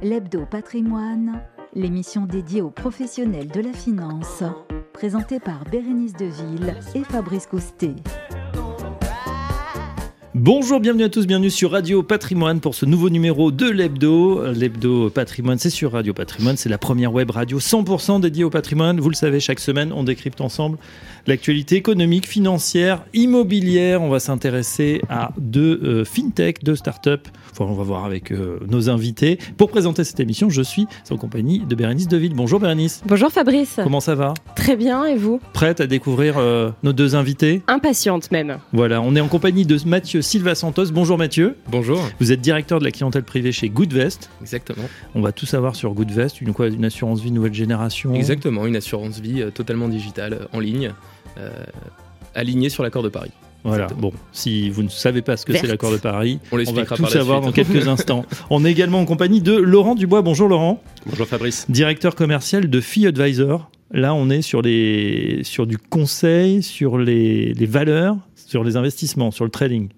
L'Hebdo Patrimoine, l'émission dédiée aux professionnels de la finance, présentée par Bérénice Deville et Fabrice Coustet. Bonjour, bienvenue à tous, bienvenue sur Radio Patrimoine pour ce nouveau numéro de l'Hebdo. L'Hebdo Patrimoine, c'est sur Radio Patrimoine, c'est la première web radio 100% dédiée au patrimoine. Vous le savez, chaque semaine, on décrypte ensemble l'actualité économique, financière, immobilière. On va s'intéresser à deux euh, fintech, deux startups. Enfin, on va voir avec euh, nos invités. Pour présenter cette émission, je suis en compagnie de Bérénice Deville. Bonjour Bérénice. Bonjour Fabrice. Comment ça va? Très bien, et vous? Prête à découvrir euh, nos deux invités? Impatiente même. Voilà, on est en compagnie de Mathieu Silva Santos. Bonjour Mathieu. Bonjour. Vous êtes directeur de la clientèle privée chez Goodvest. Exactement. On va tout savoir sur Goodvest, une, quoi, une assurance vie nouvelle génération? Exactement, une assurance vie euh, totalement digitale, en ligne, euh, alignée sur l'accord de Paris. Voilà, Exactement. bon, si vous ne savez pas ce que c'est l'accord de Paris, On on va tout savoir dans quelques instants. On est également en compagnie de Laurent Dubois. Bonjour Laurent, Bonjour Fabrice. directeur commercial de Fee Advisor. Là, on est sur, les, sur du conseil, sur les, les valeurs, sur les investissements, sur le trading.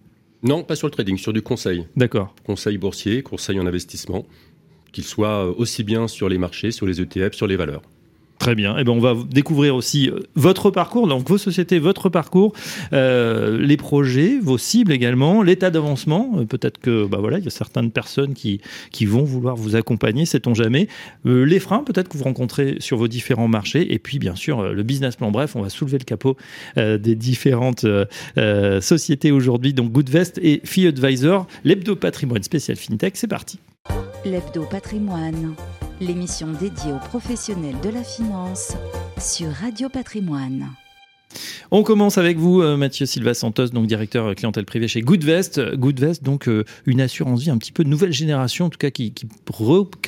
Non, pas sur le trading, sur du conseil. D'accord. Conseil boursier, conseil en investissement, qu'il soit aussi bien sur les marchés, sur les ETF, sur les valeurs. Très bien. Et ben on va découvrir aussi euh, votre parcours, donc vos sociétés, votre parcours, euh, les projets, vos cibles également, l'état d'avancement. Euh, Peut-être que bah voilà, il y a certaines personnes qui qui vont vouloir vous accompagner, sait-on jamais. Les freins, peut-être que vous rencontrez sur vos différents marchés, et puis bien sûr le business plan. Bref, on va soulever le capot des différentes sociétés aujourd'hui, donc Goodvest et Fee Advisor, l'hebdo patrimoine spécial fintech. C'est parti. L'Hebdo Patrimoine, l'émission dédiée aux professionnels de la finance sur Radio Patrimoine. On commence avec vous, euh, Mathieu Silva Santos, donc directeur euh, clientèle privée chez Goodvest. Goodvest, donc euh, une assurance vie un petit peu de nouvelle génération, en tout cas qui,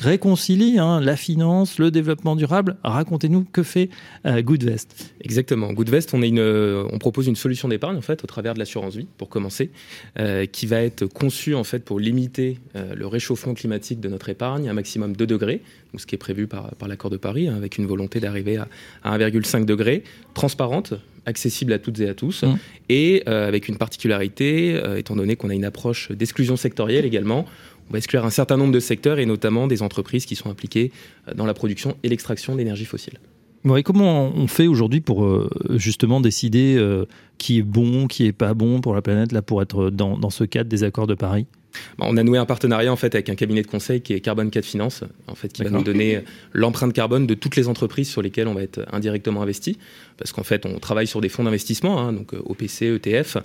réconcilie hein, la finance, le développement durable. Racontez-nous que fait euh, Goodvest. Exactement. Goodvest, on, est une, euh, on propose une solution d'épargne en fait au travers de l'assurance vie, pour commencer, euh, qui va être conçue en fait pour limiter euh, le réchauffement climatique de notre épargne à un maximum 2 degrés, ce qui est prévu par, par l'accord de Paris, hein, avec une volonté d'arriver à, à 1,5 degré, transparente, accessible à toutes et à tous, Mmh. et euh, avec une particularité, euh, étant donné qu'on a une approche d'exclusion sectorielle également. On va exclure un certain nombre de secteurs et notamment des entreprises qui sont impliquées euh, dans la production et l'extraction d'énergie fossile. Bon, et comment on fait aujourd'hui pour euh, justement décider qui est bon, qui est pas bon pour la planète, là, pour être dans, dans ce cadre des accords de Paris? On a noué un partenariat en fait avec un cabinet de conseil qui est Carbone 4 Finance, en fait, qui va nous donner l'empreinte carbone de toutes les entreprises sur lesquelles on va être indirectement investi, parce qu'en fait on travaille sur des fonds d'investissement, hein, donc euh, OPC, ETF.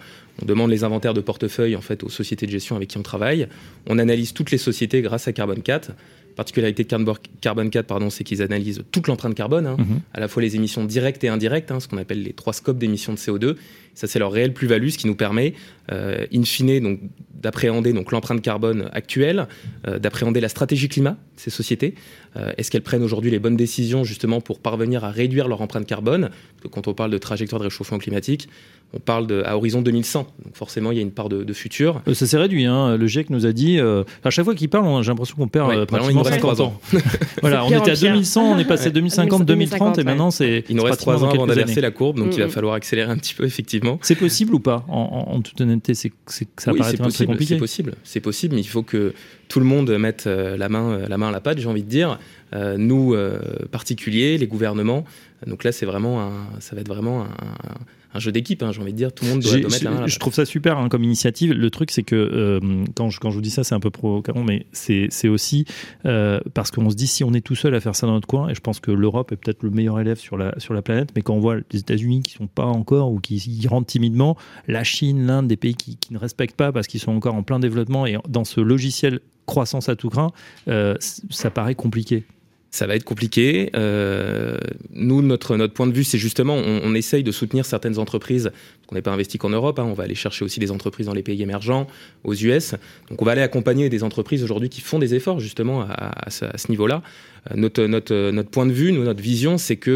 On demande les inventaires de portefeuille en fait aux sociétés de gestion avec qui on travaille. On analyse toutes les sociétés grâce à Carbone 4. Particularité de Carbon- Carbone 4, pardon, c'est qu'ils analysent toute l'empreinte carbone, hein, Mhm. à la fois les émissions directes et indirectes, hein, ce qu'on appelle les trois scopes d'émissions de CO2. Ça, c'est leur réelle plus-value, ce qui nous permet, euh, in fine, donc, d'appréhender donc l'empreinte carbone actuelle, euh, d'appréhender la stratégie climat de ces sociétés. Euh, Est-ce qu'elles prennent aujourd'hui les bonnes décisions justement pour parvenir à réduire leur empreinte carbone? Parce que Quand on parle de trajectoire de réchauffement climatique, on parle de, à horizon 2100. Donc forcément, il y a une part de, de futur. Ça s'est réduit. Hein. Le GIEC nous a dit, euh, à chaque fois qu'il parle, on- j'ai l'impression qu'on perd Ouais, pratiquement il nous reste 50 trois ans. voilà, on était à pire. 2100, on est passé Ouais. 2050, 2030, et 2050, maintenant c'est. Il nous reste pratiquement trois ans dans avant années. la courbe, donc il va Mhm. falloir accélérer un petit peu effectivement. C'est possible ou pas en, en- en toute honnêteté, c'est ça Oui, paraît très compliqué. c'est possible, c'est possible, mais il faut que tout le monde mette euh, la main, euh, la main à la pâte, j'ai envie de dire. Euh, nous, euh, particuliers, les gouvernements. Donc là, c'est vraiment, un, ça va être vraiment un, un- un jeu d'équipe. hein, j'ai envie de dire, tout le monde doit, doit mettre la main à la je trouve ça super hein, comme initiative. Le truc, c'est que euh, quand, je, quand je vous dis ça, c'est un peu provocant, mais c'est aussi euh, parce qu'on se dit si on est tout seul à faire ça dans notre coin, et je pense que l'Europe est peut-être le meilleur élève sur la, sur la planète, mais quand on voit les États-Unis qui sont pas encore ou qui y rentrent timidement, la Chine, l'Inde, des pays qui, qui ne respectent pas parce qu'ils sont encore en plein développement et dans ce logiciel croissance à tout craint, euh, ça paraît compliqué. Ça va être compliqué. Euh, nous, notre, notre point de vue, c'est justement, on, essaye de soutenir certaines entreprises. On n'est pas investi qu'en Europe, hein, on va aller chercher aussi des entreprises dans les pays émergents, aux US. Donc on va aller accompagner des entreprises aujourd'hui qui font des efforts justement à, ce, niveau-là. Euh, notre, notre, notre point de vue, notre vision, c'est que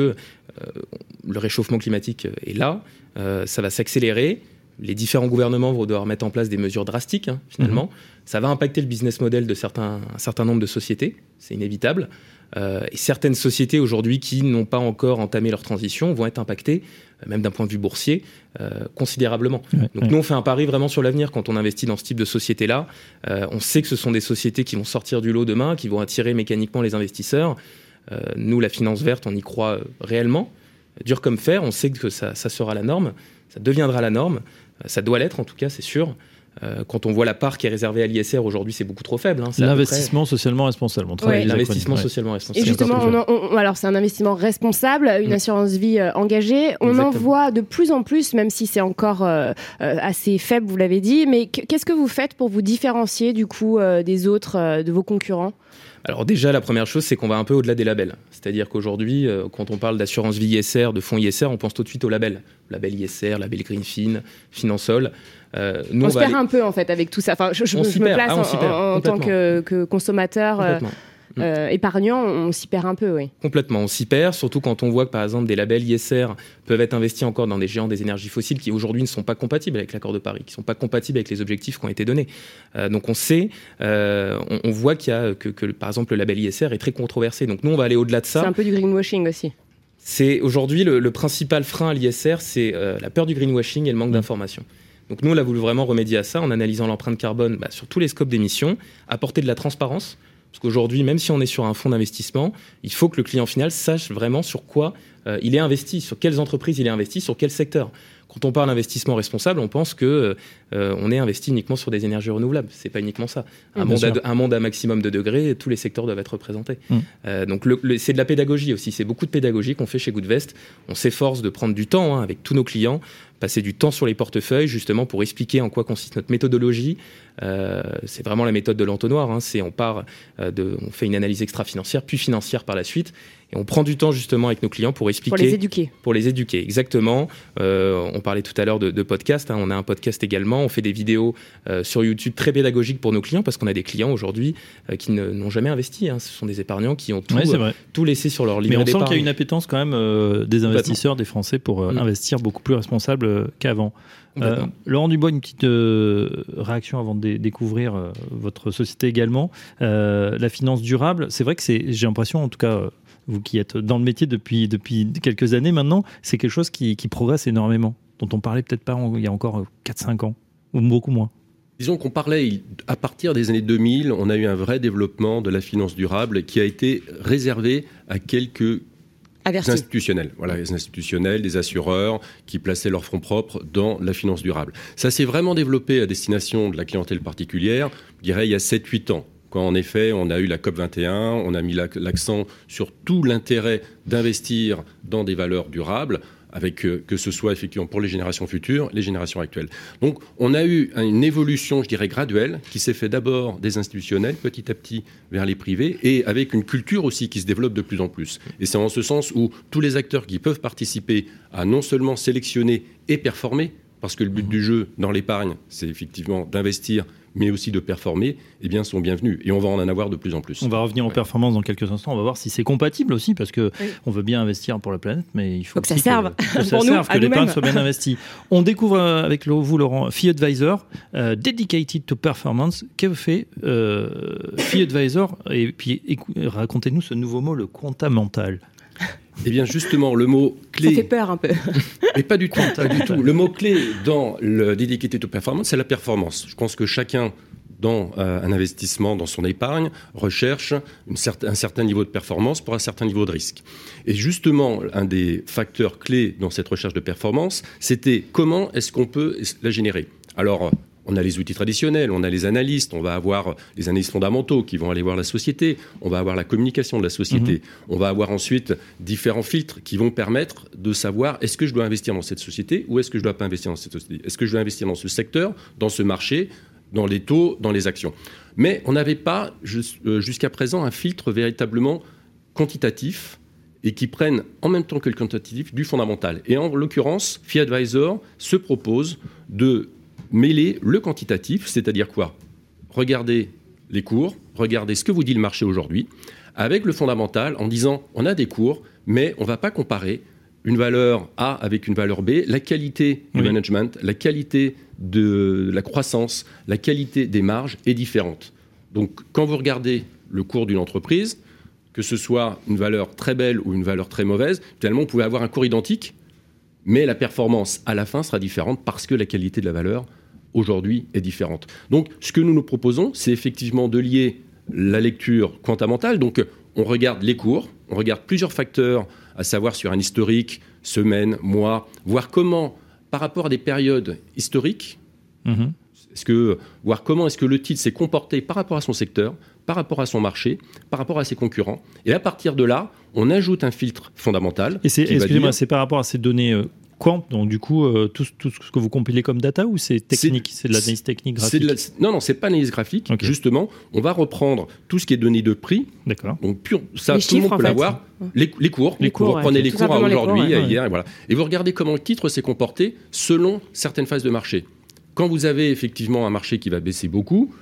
euh, le réchauffement climatique est là, euh, ça va s'accélérer. Les différents gouvernements vont devoir mettre en place des mesures drastiques, hein, finalement. Ça va impacter le business model de certains, un certain nombre de sociétés, c'est inévitable. Euh, et certaines sociétés aujourd'hui qui n'ont pas encore entamé leur transition vont être impactées, euh, même d'un point de vue boursier, euh, considérablement. Ouais, Donc ouais. nous, on fait un pari vraiment sur l'avenir quand on investit dans ce type de société-là. Euh, on sait que ce sont des sociétés qui vont sortir du lot demain, qui vont attirer mécaniquement les investisseurs. Nous, la finance verte, on y croit réellement. Dur comme fer, on sait que ça, ça sera la norme, ça deviendra la norme. Ça doit l'être, en tout cas, c'est sûr. Euh, quand on voit la part qui est réservée à l'ISR aujourd'hui, c'est beaucoup trop faible. hein. L'investissement socialement responsable. On travaille Ouais. avec les L'investissement socialement Et responsable. justement, on en- on- alors c'est un investissement responsable, une Mm. assurance vie euh, engagée. On en voit de plus en plus, même si c'est encore euh, assez faible, vous l'avez dit. Mais qu- qu'est-ce que vous faites pour vous différencier du coup euh, des autres, euh, de vos concurrents? Alors déjà, la première chose, c'est qu'on va un peu au-delà des labels. C'est-à-dire qu'aujourd'hui, euh, quand on parle d'assurance vie ISR, de fonds ISR, on pense tout de suite au label. Label ISR, label Greenfin, Finansol. Euh, nous, On, on, se perd aller- un peu en fait avec tout ça. Enfin, je, je On me- je place Ah, en, tant que, que consommateur euh, Complètement. euh, épargnant, on s'y perd un peu, oui. Complètement, on s'y perd, surtout quand on voit que par exemple des labels ISR peuvent être investis encore dans des géants des énergies fossiles qui aujourd'hui ne sont pas compatibles avec l'accord de Paris, qui ne sont pas compatibles avec les objectifs qui ont été donnés. Euh, donc on sait, euh, on, on voit qu'il y a que, que, par exemple le label ISR est très controversé. Donc nous on va aller au-delà de C'est ça. un peu du greenwashing aussi. C'est aujourd'hui le, le principal frein à l'ISR, c'est euh, la peur du greenwashing et le manque Mm. d'information. Donc nous, on a voulu vraiment remédier à ça en analysant l'empreinte carbone bah, sur tous les scopes d'émissions, apporter de la transparence. Parce qu'aujourd'hui, même si on est sur un fonds d'investissement, il faut que le client final sache vraiment sur quoi euh, il est investi, sur quelles entreprises il est investi, sur quel secteur. Quand on parle d'investissement responsable, on pense que euh, on est investi uniquement sur des énergies renouvelables. C'est pas uniquement ça. Un, monde à, sûr. un monde à maximum de degrés, tous les secteurs doivent être représentés. Mm. Euh, donc c'est de la pédagogie aussi. C'est beaucoup de pédagogie qu'on fait chez Goodvest. On s'efforce de prendre du temps hein, avec tous nos clients, passer du temps sur les portefeuilles justement pour expliquer en quoi consiste notre méthodologie. Euh, c'est vraiment la méthode de l'entonnoir. Hein. C'est on part euh, de, on fait une analyse extra-financière puis financière par la suite et on prend du temps justement avec nos clients pour expliquer Pour les éduquer. pour les éduquer, exactement. Euh, on parlait tout à l'heure de, de podcast, hein, on a un podcast également, on fait des vidéos euh, sur YouTube très pédagogiques pour nos clients, parce qu'on a des clients aujourd'hui euh, qui ne- n'ont jamais investi. hein. Ce sont des épargnants qui ont tout, Ouais, euh, tout laissé sur leur Mais livret on sent qu'il y a une appétence quand même euh, des investisseurs, des Français, pour euh, Mm. investir beaucoup plus responsable qu'avant. Euh, Laurent Dubois, une petite euh, réaction avant de dé- découvrir euh, votre société également. Euh, la finance durable, c'est vrai que c'est, j'ai l'impression, en tout cas, euh, vous qui êtes dans le métier depuis, depuis quelques années maintenant, c'est quelque chose qui, qui progresse énormément, dont on parlait peut-être pas en- il y a encore 4-5 ans, ou beaucoup moins. Disons qu'on parlait, à partir des années 2000, on a eu un vrai développement de la finance durable qui a été réservé à quelques Averti. institutionnels, voilà, les institutionnels, des assureurs qui plaçaient leurs fonds propres dans la finance durable. Ça s'est vraiment développé à destination de la clientèle particulière, je dirais il y a 7-8 ans. Quand en effet on a eu la COP 21, on a mis l'ac- l'accent sur tout l'intérêt d'investir dans des valeurs durables, avec euh, que ce soit effectivement pour les générations futures, les générations actuelles. Donc on a eu une évolution, je dirais, graduelle, qui s'est fait d'abord des institutionnels, petit à petit vers les privés, et avec une culture aussi qui se développe de plus en plus. Et c'est en ce sens où tous les acteurs qui peuvent participer à non seulement sélectionner et performer, parce que le but du jeu dans l'épargne, c'est effectivement d'investir, mais aussi de performer, eh bien, sont bienvenus. Et on va en avoir de plus en plus. On va revenir aux Ouais. performances dans quelques instants. On va voir si c'est compatible aussi, parce que Oui. on veut bien investir pour la planète, mais il faut, Faut que ça serve que, ça pour nous, serve, que l'épargne soit bien investie. On découvre euh, avec le- vous, Laurent, Fee Advisor, euh, dedicated to performance. Que fait euh, Fee Advisor? Et puis racontez-nous ce nouveau mot, le compta mental. Eh bien, justement, le mot Ça fait clé, peur un peu. mais pas du tout, pas du tout. Le mot clé dans le dedicated to performance, c'est la performance. Je pense que chacun dans euh, un investissement, dans son épargne, recherche une un certain niveau de performance pour un certain niveau de risque. Et justement, un des facteurs clés dans cette recherche de performance, c'était comment est-ce qu'on peut la générer. Alors, on a les outils traditionnels, on a les analystes, on va avoir les analystes fondamentaux qui vont aller voir la société, on va avoir la communication de la société, on va avoir ensuite différents filtres qui vont permettre de savoir est-ce que je dois investir dans cette société ou est-ce que je ne dois pas investir dans cette société? Est-ce que je dois investir dans ce secteur, dans ce marché, dans les taux, dans les actions? Mais on n'avait pas euh, jusqu'à présent un filtre véritablement quantitatif et qui prenne en même temps que le quantitatif du fondamental. Et en l'occurrence, Fee Advisor se propose de mêler le quantitatif, c'est-à-dire quoi? Regarder les cours, regarder ce que vous dit le marché aujourd'hui, avec le fondamental en disant on a des cours, mais on ne va pas comparer une valeur A avec une valeur B, la qualité du management, la qualité de la croissance, la qualité des marges est différente. Donc quand vous regardez le cours d'une entreprise, que ce soit une valeur très belle ou une valeur très mauvaise, finalement, vous pouvez avoir un cours identique, mais la performance à la fin sera différente parce que la qualité de la valeur aujourd'hui est différente. Donc ce que nous nous proposons, c'est effectivement de lier la lecture quantamentale. Donc on regarde les cours, on regarde plusieurs facteurs, à savoir sur un historique, semaine, mois, voir comment, par rapport à des périodes historiques, mhm. est-ce que, voir comment est-ce que le titre s'est comporté par rapport à son secteur, par rapport à son marché, par rapport à ses concurrents. Et à partir de là, on ajoute un filtre fondamental. Et c'est, excusez-moi, c'est par rapport à ces données euh, donc du coup, euh, tout, tout, ce que vous compilez comme data ou c'est technique C'est de l'analyse technique graphique Non, non, c'est pas analyse graphique. Justement, on va reprendre tout ce qui est données de prix. D'accord. Donc, ça, tout le monde peut l'avoir. Les, cours. Les cours vous reprenez les cours à aujourd'hui, à hier, et voilà. Et vous regardez comment le titre s'est comporté selon certaines phases de marché. Quand vous avez effectivement un marché qui va baisser beaucoup,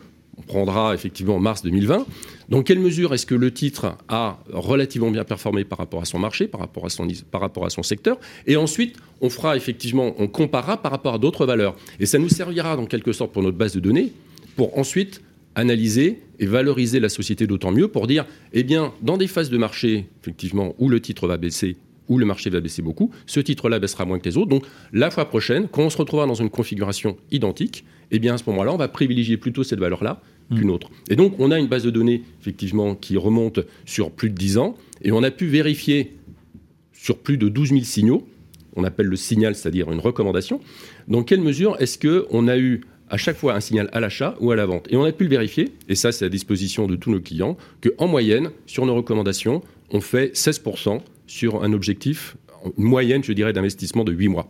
on prendra effectivement mars 2020. Dans quelle mesure est-ce que le titre a relativement bien performé par rapport à son marché, par rapport à son, par rapport à son secteur? Et ensuite, on fera effectivement, on comparera par rapport à d'autres valeurs. Et ça nous servira dans quelque sorte pour notre base de données, pour ensuite analyser et valoriser la société d'autant mieux pour dire, eh bien, dans des phases de marché, effectivement, où le titre va baisser, où le marché va baisser beaucoup, ce titre-là baissera moins que les autres. Donc, la fois prochaine, quand on se retrouvera dans une configuration identique, eh bien, à ce moment-là, on va privilégier plutôt cette valeur-là qu'une mm. autre. Et donc, on a une base de données, effectivement, qui remonte sur plus de 10 ans, et on a pu vérifier sur plus de 12 000 signaux, on appelle le signal, c'est-à-dire une recommandation, dans quelle mesure est-ce qu'on a eu à chaque fois un signal à l'achat ou à la vente? Et on a pu le vérifier, et ça c'est à disposition de tous nos clients, qu'en moyenne, sur nos recommandations, on fait 16% sur un objectif, une moyenne, je dirais, d'investissement de 8 mois.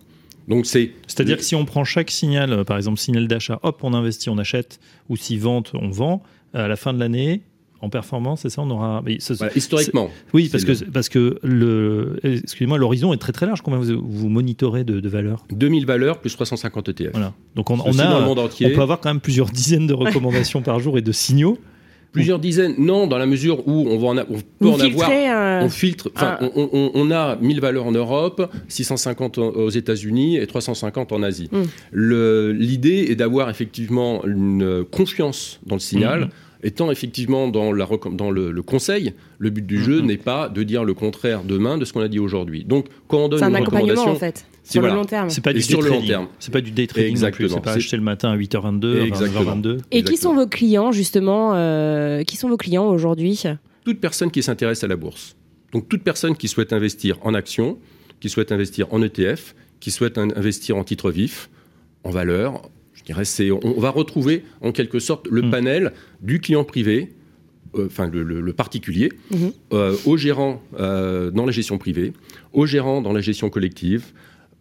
Donc c'est. C'est-à-dire que si on prend chaque signal, euh, par exemple signal d'achat, hop, on investit, on achète, ou si vente, on vend, à la fin de l'année, en performance, c'est ça, on aura. historiquement. Oui, parce que, parce que le, excusez-moi, l'horizon est très très large. Combien vous, vous monitorez de, valeurs 2000 valeurs plus 350 ETF. Voilà. Donc on, on a, on peut avoir quand même plusieurs dizaines de recommandations par jour et de signaux. Plusieurs dizaines, non, dans la mesure où on, va en peut en avoir. On filtre, on, a 1000 valeurs en Europe, 650 aux États-Unis et 350 en Asie. Hmm. L'idée est d'avoir effectivement une confiance dans le signal. Hmm. Étant effectivement dans, la, dans le, conseil, le but du jeu hmm. n'est pas de dire le contraire demain de ce qu'on a dit aujourd'hui. Donc, quand on donne une recommandation, en fait. Sur le long terme. C'est pas du sur le long terme. C'est pas du day trading Exactement. C'est pas acheter le matin à 8h22, 20h22. Et qui sont vos clients justement euh, Qui sont vos clients aujourd'hui? Toute personne qui s'intéresse à la bourse. Donc toute personne qui souhaite investir en actions, qui souhaite investir en ETF, qui souhaite investir en titres vifs, en valeur, je dirais, c'est, on, va retrouver en quelque sorte le mm. panel du client privé, euh, enfin le, particulier, mm-hmm. euh, au gérant dans la gestion privée, au gérant dans la gestion collective,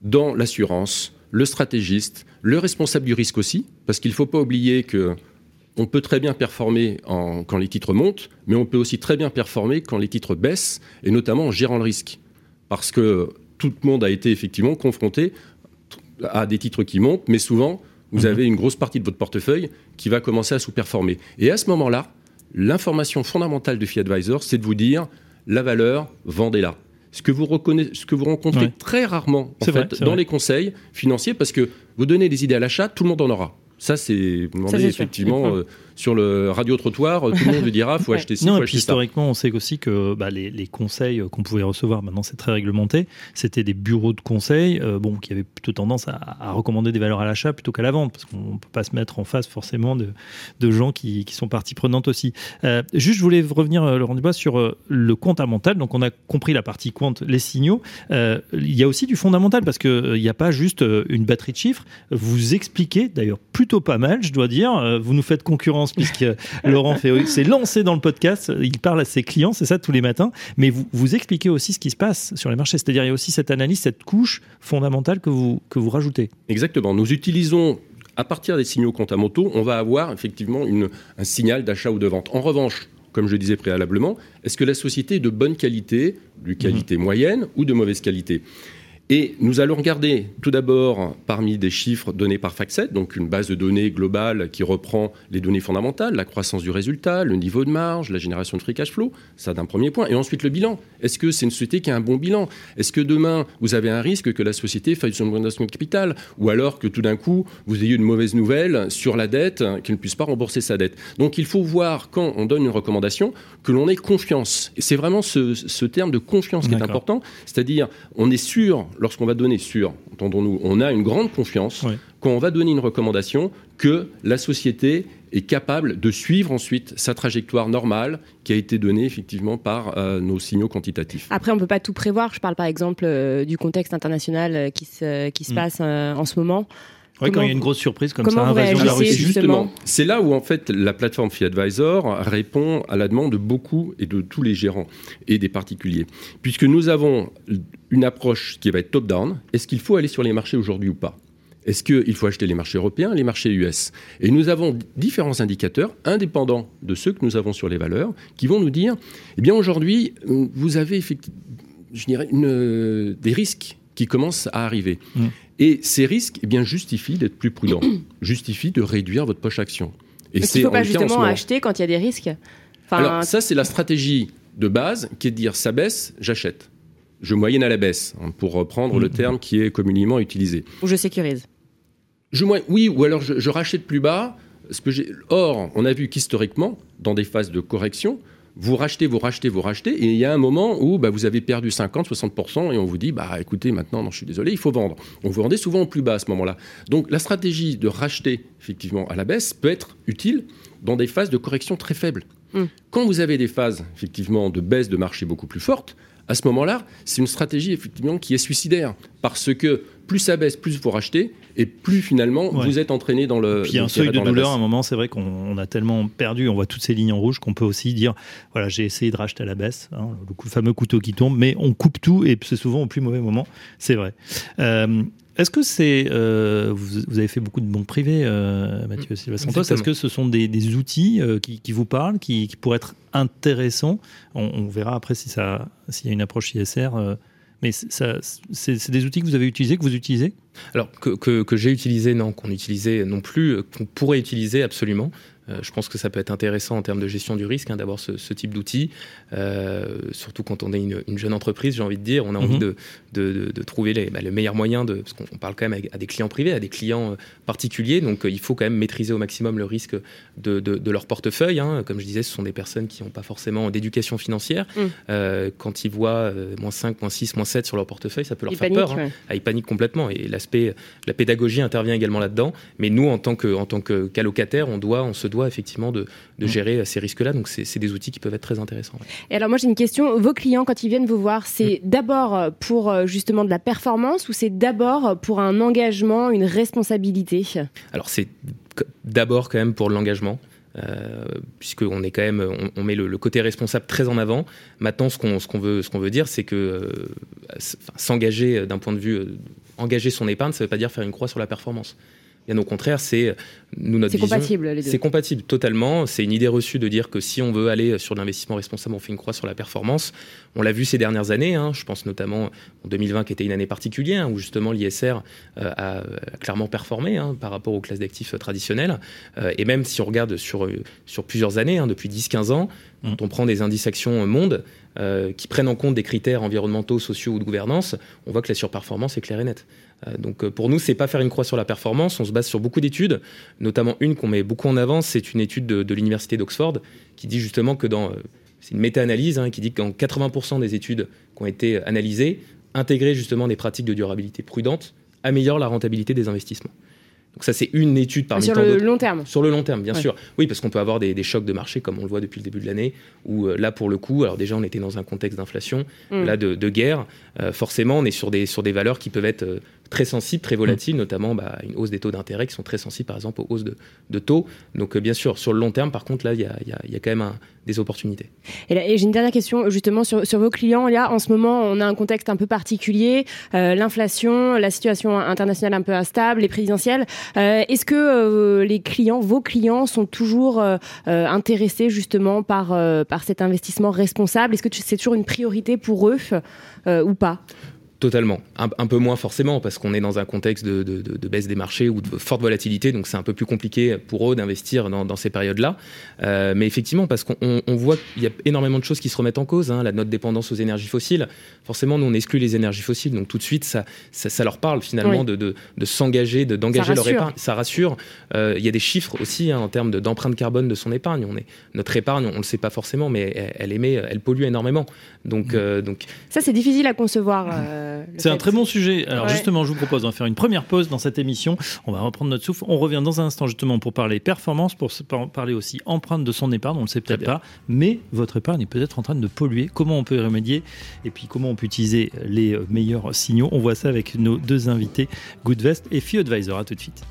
dans l'assurance, le stratégiste, le responsable du risque aussi, parce qu'il ne faut pas oublier que on peut très bien performer quand les titres montent, mais on peut aussi très bien performer quand les titres baissent, et notamment en gérant le risque. Parce que tout le monde a été effectivement confronté à des titres qui montent, mais souvent, vous mhm. avez une grosse partie de votre portefeuille qui va commencer à sous-performer. Et à ce moment-là, l'information fondamentale de Fee Advisor, c'est de vous dire, la valeur, vendez-la ce que vous, reconnaissez, ce que vous rencontrez très rarement en fait, dans les conseils financiers, parce que vous donnez des idées à l'achat, tout le monde en aura. Ça, c'est effectivement euh, sur le radio-trottoir, tout le monde vous dira faut acheter ci, non, faut et puis historiquement, on sait aussi que bah, les, conseils qu'on pouvait recevoir, maintenant c'est très réglementé, c'était des bureaux de conseil euh, bon, qui avaient plutôt tendance à, recommander des valeurs à l'achat plutôt qu'à la vente, parce qu'on ne peut pas se mettre en face forcément de, de gens qui, qui, sont partie prenante aussi. Euh, juste, je voulais revenir, Laurent Dubois, sur le fondamental. Donc, on a compris la partie compte, les signaux. il y a aussi du fondamental, parce qu'il n'y a pas juste une batterie de chiffres. Vous expliquez, d'ailleurs, plus pas mal, je dois dire. Euh, vous nous faites concurrence puisque Laurent s'est lancé dans le podcast. Il parle à ses clients, c'est ça tous les matins. Mais vous, vous expliquez aussi ce qui se passe sur les marchés. C'est-à-dire, il y a aussi cette analyse, cette couche fondamentale que vous, que vous rajoutez. Exactement. Nous utilisons à partir des signaux comptamentaux, on va avoir effectivement une, un signal d'achat ou de vente. En revanche, comme je disais préalablement, est-ce que la société est de bonne qualité, de qualité mhm. moyenne ou de mauvaise qualité? Et nous allons regarder tout d'abord parmi des chiffres donnés par FactSet, donc une base de données globale qui reprend les données fondamentales, la croissance du résultat, le niveau de marge, la génération de free cash flow, ça d'un premier point. Et ensuite le bilan. Est-ce que c'est une société qui a un bon bilan? Est-ce que demain vous avez un risque que la société fasse une redressement de capital? Ou alors que tout d'un coup vous ayez une mauvaise nouvelle sur la dette, qu'il ne puisse pas rembourser sa dette? Donc il faut voir quand on donne une recommandation que l'on ait confiance. Et c'est vraiment ce, terme de confiance qui est important. C'est-à-dire on est sûr lorsqu'on va donner sur, entendons-nous, on a une grande confiance quand on va donner une recommandation que la société est capable de suivre ensuite sa trajectoire normale qui a été donnée effectivement par euh, nos signaux quantitatifs. Après, on ne peut pas tout prévoir. Je parle par exemple euh, du contexte international euh, qui se, qui se mm. passe en ce moment. Oui, quand il y a une grosse surprise comme ça, invasion de la Russie. Justement, c'est là où en fait la plateforme Fee Advisor répond à la demande de beaucoup et de tous les gérants et des particuliers. Puisque nous avons une approche qui va être top-down, est-ce qu'il faut aller sur les marchés aujourd'hui ou pas? Est-ce qu'il faut acheter les marchés européens, les marchés US Et nous avons différents indicateurs indépendants de ceux que nous avons sur les valeurs qui vont nous dire, eh bien aujourd'hui, vous avez je dirais, une, des risques qui commencent à arriver. Mmh. Et ces risques eh bien, justifient d'être plus prudent, justifient de réduire votre poche action. Et c'est il ne faut pas justement acheter quand il y a des risques Alors ça, c'est la stratégie de base qui est de dire ça baisse, j'achète. Je moyenne à la baisse, hein, pour reprendre le mmh. terme qui est communément utilisé. Ou je sécurise. Je, oui, ou alors je, rachète plus bas. Ce que Or, on a vu qu'historiquement, dans des phases de correction, vous rachetez, vous rachetez, vous rachetez, et il y a un moment où bah, vous avez perdu 50, 60%, et on vous dit, bah écoutez, maintenant, non, je suis désolé, il faut vendre. On vous vendez souvent au plus bas à ce moment-là. Donc la stratégie de racheter effectivement à la baisse peut être utile dans des phases de correction très faibles. Hmm. Quand vous avez des phases effectivement de baisse de marché beaucoup plus fortes, à ce moment-là, c'est une stratégie effectivement qui est suicidaire parce que plus ça baisse, plus il faut racheter et plus finalement vous êtes entraîné dans le. Puis il y a un seuil de douleur à un moment, c'est vrai qu'on a tellement perdu, on voit toutes ces lignes en rouge qu'on peut aussi dire voilà, j'ai essayé de racheter à la baisse, hein, le fameux couteau qui tombe, mais on coupe tout et c'est souvent au plus mauvais moment, c'est vrai. Euh, est-ce que c'est. Euh, vous, avez fait beaucoup de banques privées, euh, Mathieu Silva Santos. Est-ce que ce sont des, outils qui, vous parlent, qui, pourraient être intéressants? On, verra après si s'il y a une approche ISR mais c'est des outils que vous avez utilisés, que vous utilisez? Alors, que, j'ai utilisé, non, qu'on utilisait non plus, qu'on pourrait utiliser absolument. Euh, je pense que ça peut être intéressant en termes de gestion du risque hein, d'avoir ce, type d'outils, euh, surtout quand on est une, jeune entreprise, j'ai envie de dire, on a envie mhm. de, de, trouver les, bah, le meilleur moyen, de, parce qu'on parle quand même à, des clients privés, à des clients euh, particuliers, donc il faut quand même maîtriser au maximum le risque de, leur portefeuille. Hein. Comme je disais, ce sont des personnes qui n'ont pas forcément d'éducation financière. Mm. quand ils voient moins 5, moins 6, moins 7 sur leur portefeuille, ça peut leur faire peur. Hein. Ah, ils paniquent complètement. Et l'aspect, la pédagogie intervient également là-dedans. Mais nous, en tant que, en tant qu'allocataire, on doit, on se doit effectivement de, mm. gérer ces risques-là. Donc c'est des outils qui peuvent être très intéressants. Et alors moi j'ai une question. Vos clients quand ils viennent vous voir, c'est mm. d'abord pour euh, justement de la performance ou c'est d'abord pour un engagement, une responsabilité? Alors c'est d'abord quand même pour l'engagement. Euh, puisqu'on est quand même, on, met le, côté responsable très en avant. Maintenant, ce qu'on ce qu'on veut, ce qu'on veut dire, c'est que euh, s'engager d'un point de vue, engager son épargne, ça ne veut pas dire faire une croix sur la performance. Bien au contraire, c'est nous notre C'est compatible les deux. C'est compatible totalement. C'est une idée reçue de dire que si on veut aller sur l'investissement responsable, on fait une croix sur la performance. On l'a vu ces dernières années. Hein. je pense notamment en 2020 qui était une année particulière où justement l'ISR euh, a, clairement performé hein, par rapport aux classes d'actifs traditionnelles. Euh, et même si on regarde sur sur plusieurs années, hein, depuis 10-15 ans, mmh. quand on prend des indices actions monde euh, qui prennent en compte des critères environnementaux, sociaux ou de gouvernance, on voit que la surperformance est claire et nette. Euh, donc euh, pour nous, c'est pas faire une croix sur la performance. On se base sur beaucoup d'études, notamment une qu'on met beaucoup en avant, c'est une étude de, l'université d'Oxford qui dit justement que dans euh, c'est une méta-analyse hein, qui dit que dans 80% des études qui ont été analysées, intégrer justement des pratiques de durabilité prudentes améliore la rentabilité des investissements. Donc ça, c'est une étude parmi Sur le long terme. Sur le long terme, bien sûr. Oui, parce qu'on peut avoir des, chocs de marché, comme on le voit depuis le début de l'année, où là, pour le coup, alors déjà, on était dans un contexte d'inflation, mm. là, de, guerre. forcément, on est sur des, sur des valeurs qui peuvent être très sensibles, très volatiles, mm. notamment bah, une hausse des taux d'intérêt qui sont très sensibles par exemple aux hausses de, taux. Donc euh, bien sûr, sur le long terme, par contre, là, il y a, quand même des opportunités. Et, j'ai une dernière question justement sur, vos clients. Là, en ce moment, on a un contexte un peu particulier, euh, l'inflation, la situation internationale un peu instable, les présidentielles. Euh, est-ce que les clients, vos clients, sont toujours intéressés justement par, par cet investissement responsable? Est-ce que c'est toujours une priorité pour eux ou pas? Totalement. Un, peu moins forcément, parce qu'on est dans un contexte de, baisse des marchés ou de forte volatilité, donc c'est un peu plus compliqué pour eux d'investir dans, ces périodes-là. Euh, mais effectivement, parce qu'on voit qu'il y a énormément de choses qui se remettent en cause, hein, la, notre dépendance aux énergies fossiles. Forcément, nous, on exclut les énergies fossiles, donc tout de suite, ça, ça, leur parle finalement de, s'engager, d'engager leur épargne. Ça rassure. Euh, il y a des chiffres aussi hein, en termes d'empreinte carbone de son épargne. On est, notre épargne, on ne le sait pas forcément, mais elle, émet, elle pollue énormément. Donc, mmh. euh, donc... Ça, c'est difficile à concevoir. C'est un très bon sujet. Alors justement, je vous propose d'en faire une première pause dans cette émission. On va reprendre notre souffle. On revient dans un instant justement pour parler performance, pour parler aussi empreinte de son épargne. On ne le sait peut-être pas, mais votre épargne est peut-être en train de polluer. Comment on peut y remédier? Et puis comment on peut utiliser les meilleurs signaux? On voit ça avec nos deux invités, Goodvest et Fee Advisor. À tout de suite.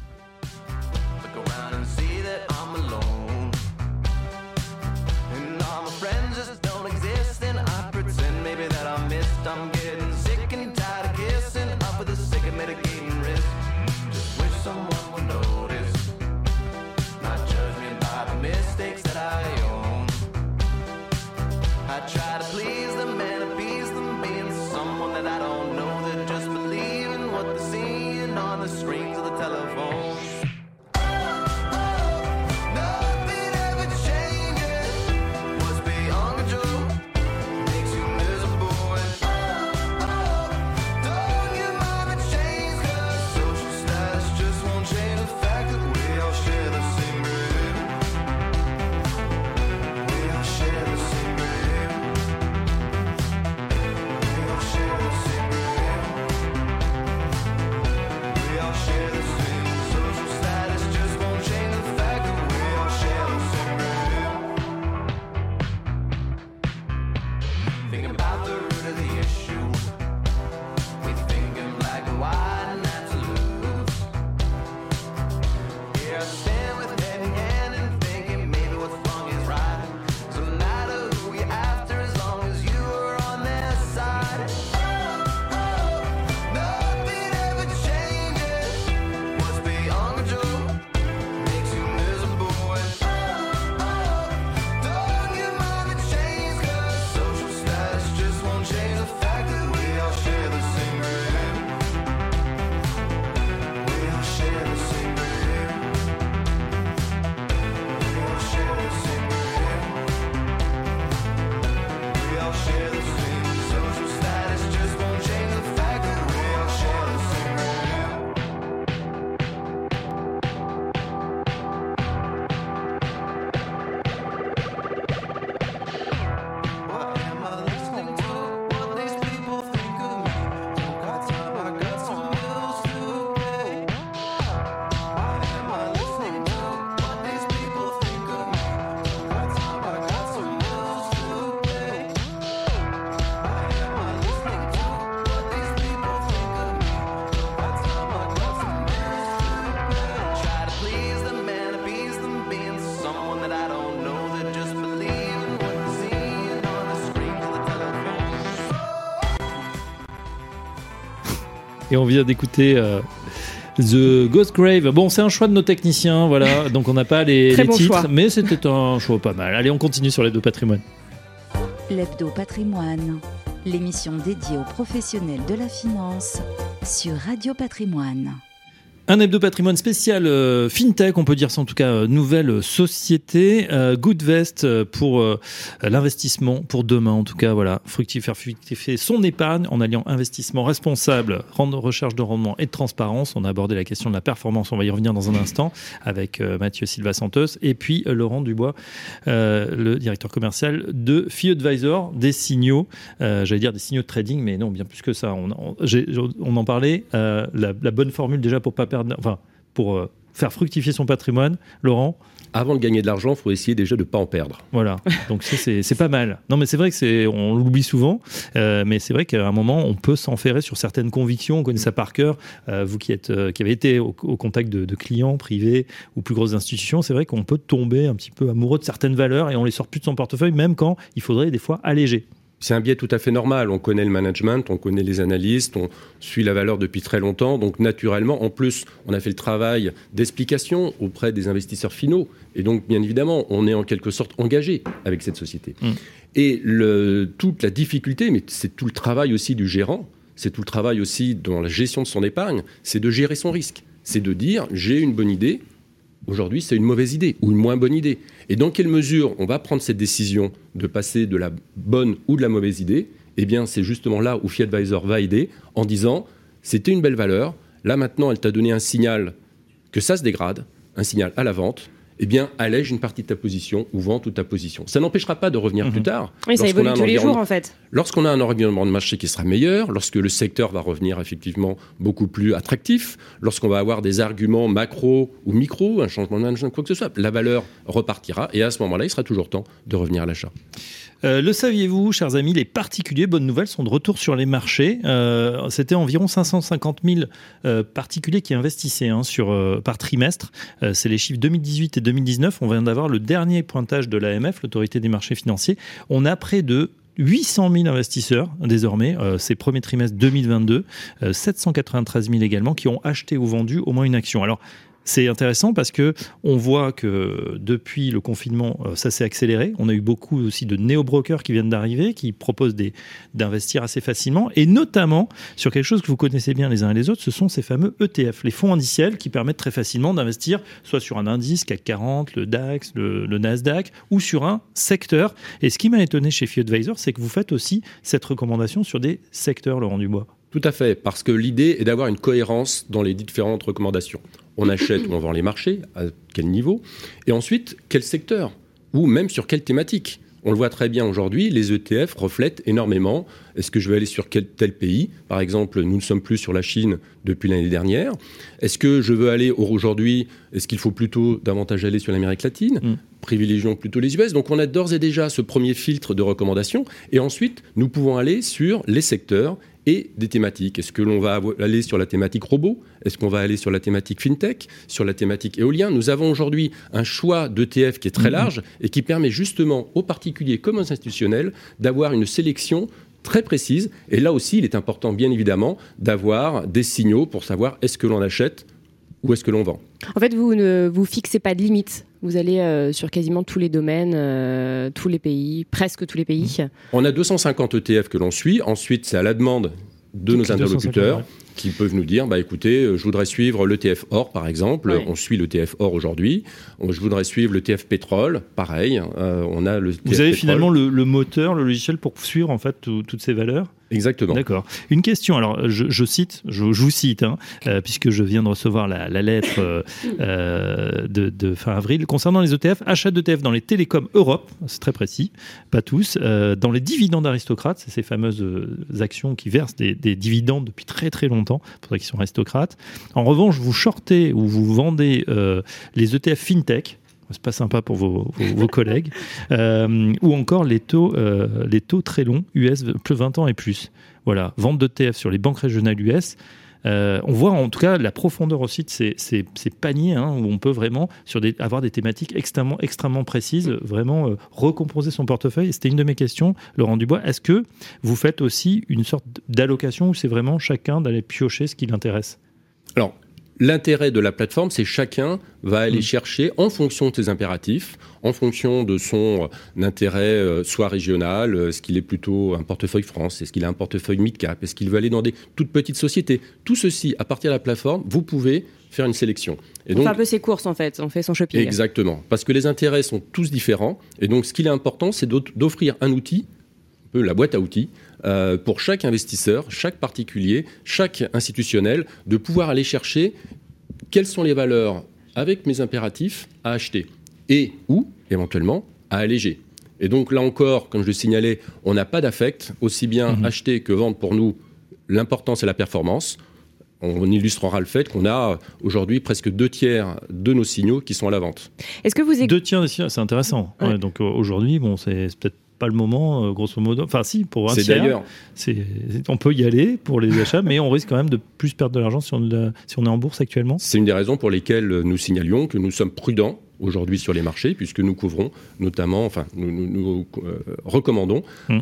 Et on vient d'écouter euh, The Ghost Grave. Bon, c'est un choix de nos techniciens, voilà. Donc on n'a pas les, titres, mais c'était un choix pas mal. Allez, on continue sur l'hebdo patrimoine. L'hebdo patrimoine, l'émission dédiée aux professionnels de la finance sur Radio Patrimoine. Un hebdo patrimoine spécial euh, fintech, on peut dire ça en tout cas, euh, nouvelle société. Euh, Goodvest pour l'investissement pour demain, en tout cas, voilà, fructifier, fructifier son épargne en alliant investissement responsable, rendre, recherche de rendement et de transparence. On a abordé la question de la performance, on va y revenir dans un instant avec Mathieu Silva Santos et puis Laurent Dubois, le directeur commercial de Fee Advisor, des signaux, j'allais dire des signaux de trading, mais non, bien plus que ça. On, on, en parlait, la, la bonne formule déjà pour pas perdre enfin, pour euh, faire fructifier son patrimoine, Laurent avant de gagner de l'argent, il faut essayer déjà de ne pas en perdre. Voilà, donc c'est pas mal. Non, mais c'est vrai que c'est, on l'oublie souvent, euh, mais c'est vrai qu'à un moment, on peut s'enferrer sur certaines convictions. On connaît ça par cœur. Euh, vous qui êtes, qui avez été au, contact de, clients privés ou plus grosses institutions, c'est vrai qu'on peut tomber un petit peu amoureux de certaines valeurs et on les sort plus de son portefeuille, même quand il faudrait des fois alléger. C'est un biais tout à fait normal. On connaît le management, on connaît les analystes, on suit la valeur depuis très longtemps. Donc naturellement, en plus, on a fait le travail d'explication auprès des investisseurs finaux. Et donc, bien évidemment, on est en quelque sorte engagé avec cette société. Mm. Et le, toute la difficulté, mais c'est tout le travail aussi du gérant, c'est tout le travail aussi dans la gestion de son épargne, c'est de gérer son risque. C'est de dire, j'ai une bonne idée, aujourd'hui c'est une mauvaise idée ou une moins bonne idée. Et dans quelle mesure on va prendre cette décision de passer de la bonne ou de la mauvaise idée Eh bien, c'est justement là où FiAdvisor va aider en disant, c'était une belle valeur, là maintenant elle t'a donné un signal que ça se dégrade, un signal à la vente, eh bien, allège une partie de ta position ou vend toute ta position. Ça n'empêchera pas de revenir mhm. plus tard. Oui, ça évolue tous les jours, en fait. Lorsqu'on a un environnement de marché qui sera meilleur, lorsque le secteur va revenir effectivement beaucoup plus attractif, lorsqu'on va avoir des arguments macro ou micro, un changement de management, quoi que ce soit, la valeur repartira et à ce moment-là, il sera toujours temps de revenir à l'achat. Euh, le saviez-vous, chers amis, les particuliers, bonne nouvelle, sont de retour sur les marchés. Euh, c'était environ 550 000 euh, particuliers qui investissaient hein, par trimestre. C'est les chiffres 2018 et 2019. On vient d'avoir le dernier pointage de l'AMF, l'autorité des marchés financiers. On a près de 800 000 investisseurs désormais, ces premiers trimestres 2022, 793 000 également, qui ont acheté ou vendu au moins une action. Alors, c'est intéressant parce que on voit que depuis le confinement, euh, ça s'est accéléré. On a eu beaucoup aussi de néo-brokers qui viennent d'arriver, qui proposent d'investir assez facilement, et notamment sur quelque chose que vous connaissez bien les uns et les autres, ce sont ces fameux ETF, les fonds indiciels qui permettent très facilement d'investir soit sur un indice CAC 40, le DAX, le, Nasdaq, ou sur un secteur. Et ce qui m'a étonné chez FiAdvisor, c'est que vous faites aussi cette recommandation sur des secteurs, Laurent Dubois. Tout à fait, parce que l'idée est d'avoir une cohérence dans les différentes recommandations on achète ou on vend les marchés, à quel niveau, et ensuite quel secteur, ou même sur quelle thématique. On le voit très bien aujourd'hui, les ETF reflètent énormément. Est-ce que je vais aller sur quel tel pays? Par exemple, nous ne sommes plus sur la Chine depuis l'année dernière. Est-ce que je veux aller aujourd'hui Est-ce qu'il faut plutôt davantage aller sur l'Amérique latine? Mm. Privilégions plutôt les US. Donc on a d'ores et déjà ce premier filtre de recommandation. Et ensuite, nous pouvons aller sur les secteurs et des thématiques. Est-ce que l'on va aller sur la thématique robot? Est-ce qu'on va aller sur la thématique fintech? Sur la thématique éolien? Nous avons aujourd'hui un choix d'ETF qui est très mm-hmm. large et qui permet justement aux particuliers comme aux institutionnels d'avoir une sélection très précise. Et là aussi, il est important, bien évidemment, d'avoir des signaux pour savoir est-ce que l'on achète ou est-ce que l'on vend. En fait, vous ne vous fixez pas de limite. Vous allez euh, sur quasiment tous les domaines, euh, tous les pays, presque tous les pays. On a 250 ETF que l'on suit. Ensuite, c'est à la demande de nos interlocuteurs qui peuvent nous dire bah écoutez, euh, je voudrais suivre l'ETF or par exemple, on suit l'ETF or aujourd'hui. Je voudrais suivre l'ETF pétrole, pareil. on a le. Vous avez finalement le, moteur, le logiciel pour suivre en fait toutes ces valeurs? Exactement. D'accord. Une question, alors je, cite, je, vous cite, hein, euh, puisque je viens de recevoir la, lettre euh, euh, de, fin avril, concernant les ETF, achat d'ETF dans les télécoms Europe, c'est très précis, pas tous, dans les dividendes aristocrates, c'est ces fameuses actions qui versent des, dividendes depuis très très longtemps, pour ceux qui sont aristocrates. En revanche, vous shortez ou vous vendez les ETF FinTech, c'est pas sympa pour vos, collègues, euh, ou encore les taux, euh, les taux très longs, US plus 20 ans et plus. Voilà, vente d'ETF sur les banques régionales US. Euh, on voit en tout cas la profondeur aussi de ces, paniers hein, où on peut vraiment sur des, avoir des thématiques extrêmement, extrêmement précises, vraiment recomposer son portefeuille. C'était une de mes questions, Laurent Dubois. Est-ce que vous faites aussi une sorte d'allocation où c'est vraiment chacun d'aller piocher ce qui l'intéresse? Alors, L'intérêt de la plateforme, c'est chacun va aller mm. chercher en fonction de ses impératifs, en fonction de son intérêt euh, soit régional, euh, est-ce qu'il est plutôt un portefeuille France, est-ce qu'il a un portefeuille mid-cap, est-ce qu'il veut aller dans des toutes petites sociétés. Tout ceci, à partir de la plateforme, vous pouvez faire une sélection. Et on fait un peu ses courses en fait, on fait son shopping. Exactement, parce que les intérêts sont tous différents. Et donc ce qu'il est important, c'est d'offrir un outil, un peu la boîte à outils, euh, pour chaque investisseur, chaque particulier, chaque institutionnel, de pouvoir aller chercher quelles sont les valeurs avec mes impératifs à acheter et ou éventuellement à alléger. Et donc là encore, comme je le signalais, on n'a pas d'affect, aussi bien mhm. acheter que vendre pour nous, l'important c'est la performance. On illustrera le fait qu'on a aujourd'hui presque deux tiers de nos signaux qui sont à la vente. Est-ce que vous deux tiers, c'est intéressant. donc euh, aujourd'hui, bon, c'est peut-être pas le moment, euh, grosso modo. Enfin, si, pour un tiers, on peut y aller pour les achats, mais on risque quand même de plus perdre de l'argent si, on, si on est en bourse actuellement. C'est une des raisons pour lesquelles nous signalions que nous sommes prudents aujourd'hui sur les marchés, puisque nous couvrons notamment, enfin, nous, nous, euh, recommandons mmh.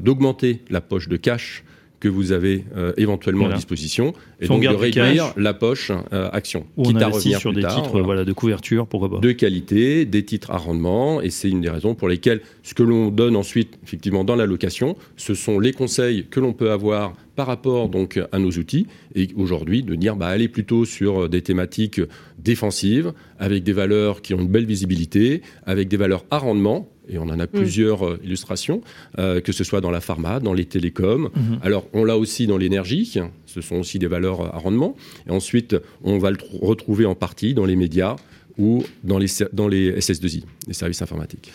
d'augmenter la poche de cash que vous avez euh, éventuellement à disposition et donc de réduire la poche euh, action. Ou quitte on à revenir sur des titres voilà. de couverture, pourquoi pas. De qualité, des titres à rendement, et c'est une des raisons pour lesquelles ce que l'on donne ensuite, effectivement, dans la location, ce sont les conseils que l'on peut avoir par rapport donc à nos outils et aujourd'hui de dire bah allez plutôt sur des thématiques défensives avec des valeurs qui ont une belle visibilité, avec des valeurs à rendement et on en a mm. plusieurs euh, illustrations, euh, que ce soit dans la pharma, dans les télécoms. Mm-hmm. Alors, on l'a aussi dans l'énergie, ce sont aussi des valeurs à rendement. Et ensuite, on va le retrouver en partie dans les médias ou dans les, dans les SS2I, les services informatiques.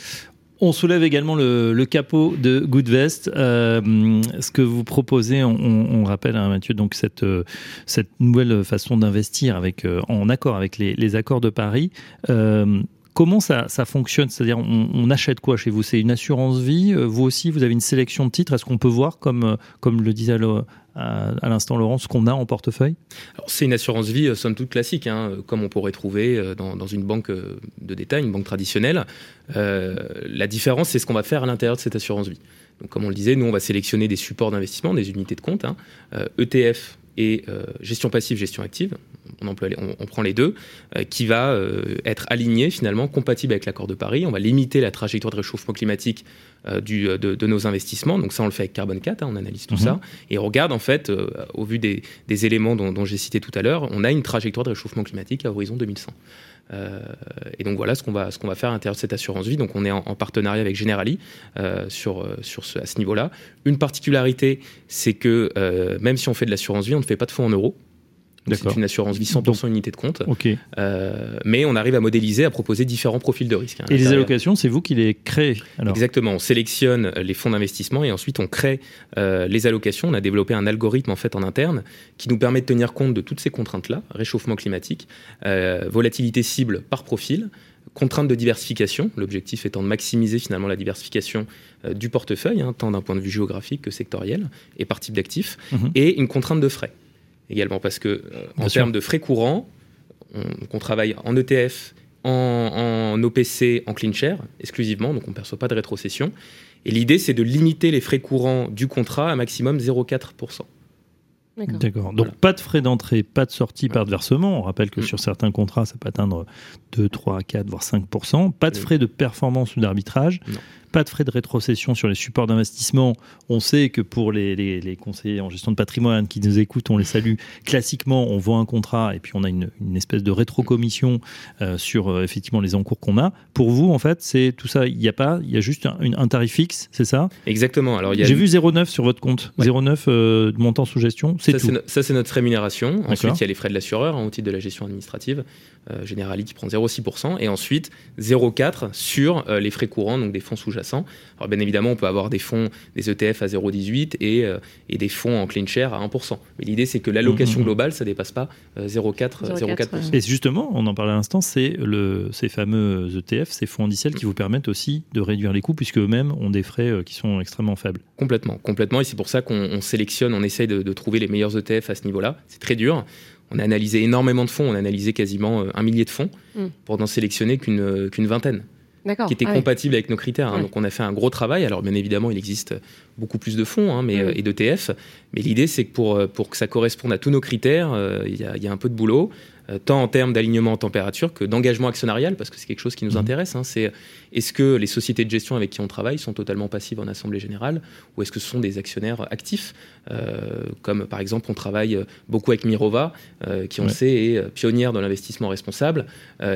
On soulève également le, capot de Goodvest. Euh, ce que vous proposez, on, rappelle, hein, Mathieu, donc cette, cette nouvelle façon d'investir avec, en accord avec les, les accords de Paris. Comment ça, fonctionne? C'est-à-dire, on, achète quoi chez vous? C'est une assurance vie? Euh, Vous aussi, vous avez une sélection de titres? Est-ce qu'on peut voir, comme, euh, le disait à, l'instant Laurent, ce qu'on a en portefeuille? C'est une assurance vie, euh, somme toute classique, hein, comme on pourrait trouver dans, une banque de détail, une banque traditionnelle. la différence, c'est ce qu'on va faire à l'intérieur de cette assurance vie. Comme on le disait, nous, on va sélectionner des supports d'investissement, des unités de compte, ETF hein, e et gestion passive, gestion active on, prend les deux, euh, qui va euh, être aligné finalement, compatible avec l'accord de Paris. On va limiter la trajectoire de réchauffement climatique euh, de, nos investissements. Donc ça, on le fait avec Carbon 4, hein, on analyse tout mhm. ça. Et on regarde, en fait, au vu des, éléments dont, j'ai cité tout à l'heure, on a une trajectoire de réchauffement climatique à horizon 2100. Et donc voilà ce qu'on va, faire à l'intérieur de cette assurance vie. Donc on est en, partenariat avec Generali sur, sur ce, à ce niveau-là. Une particularité, c'est que même si on fait de l'assurance vie, on ne fait pas de fonds en euros. C'est une assurance vie 100% unité de compte. Euh, mais on arrive à modéliser, à proposer différents profils de risque. Hein, et les allocations, c'est vous qui les créez Exactement. On sélectionne les fonds d'investissement et ensuite on crée euh, les allocations. On a développé un algorithme en fait en interne qui nous permet de tenir compte de toutes ces contraintes-là réchauffement climatique, euh, volatilité cible par profil contraintes de diversification, l'objectif étant de maximiser finalement la diversification du portefeuille, hein, tant d'un point de vue géographique que sectoriel et par type d'actifs, mhm. et une contrainte de frais également, parce que euh, en termes de frais courants, on, travaille en ETF, en, OPC, en clean share exclusivement, donc on ne perçoit pas de rétrocession. Et l'idée, c'est de limiter les frais courants du contrat à maximum 0,4%. D'accord. Donc pas de frais d'entrée, pas de sortie, pas de versement. On rappelle que mm. sur certains contrats, ça peut atteindre 2, 3, 4, voire 5%. Pas de frais de performance ou d'arbitrage pas de frais de rétrocession sur les supports d'investissement. On sait que pour les, conseillers en gestion de patrimoine qui nous écoutent, on les salue. Classiquement, on voit un contrat et puis on a une, espèce de rétrocommission euh, sur euh, effectivement les encours qu'on a. Pour vous, en fait, c'est tout ça. Il n'y a pas, il y a juste un, tarif fixe, c'est ça? Exactement. Alors, j'ai vu 0,9 sur votre compte. 0,9 euh, de montant sous gestion, c'est tout. ça, c'est notre rémunération. Ensuite, il y a les frais de l'assureur en hein, au titre de la gestion administrative. Euh, Generali qui prend 0,6%, et ensuite 0,4% sur euh, les frais courants, donc des fonds sous-jacents. Alors bien évidemment, on peut avoir des fonds, des ETF à 0,18 et, euh, et des fonds en clean share à 1%. Mais l'idée, c'est que l'allocation mmh, mmh, mmh. globale, ça ne dépasse pas 0,4%. Et justement, on en parlait à l'instant, c'est ces fameux ETF, ces fonds indiciels qui vous permettent aussi de réduire les coûts, puisque eux-mêmes ont des frais qui sont extrêmement faibles. Complètement, complètement. Et c'est pour ça qu'on sélectionne, on essaye de, de trouver les meilleurs ETF à ce niveau-là. C'est très dur. On a analysé énormément de fonds, on a analysé quasiment euh, un millier de fonds mm. pour n'en sélectionner qu'une euh, vingtaine qui étaient ah compatibles avec nos critères. Hein. Donc on a fait un gros travail. Alors bien évidemment, il existe beaucoup plus de fonds hein, mais, mm. euh, et d'ETF, mais l'idée c'est que pour, pour que ça corresponde à tous nos critères, il y, y, a un peu de boulot. Euh, tant en termes d'alignement en température que d'engagement actionnarial, parce que c'est quelque chose qui nous mmh. intéresse. Hein. c'est est-ce que les sociétés de gestion avec qui on travaille sont totalement passives en assemblée générale, ou est-ce que ce sont des actionnaires actifs, euh, comme par exemple on travaille beaucoup avec Mirova, euh, qui on sait est pionnière dans l'investissement responsable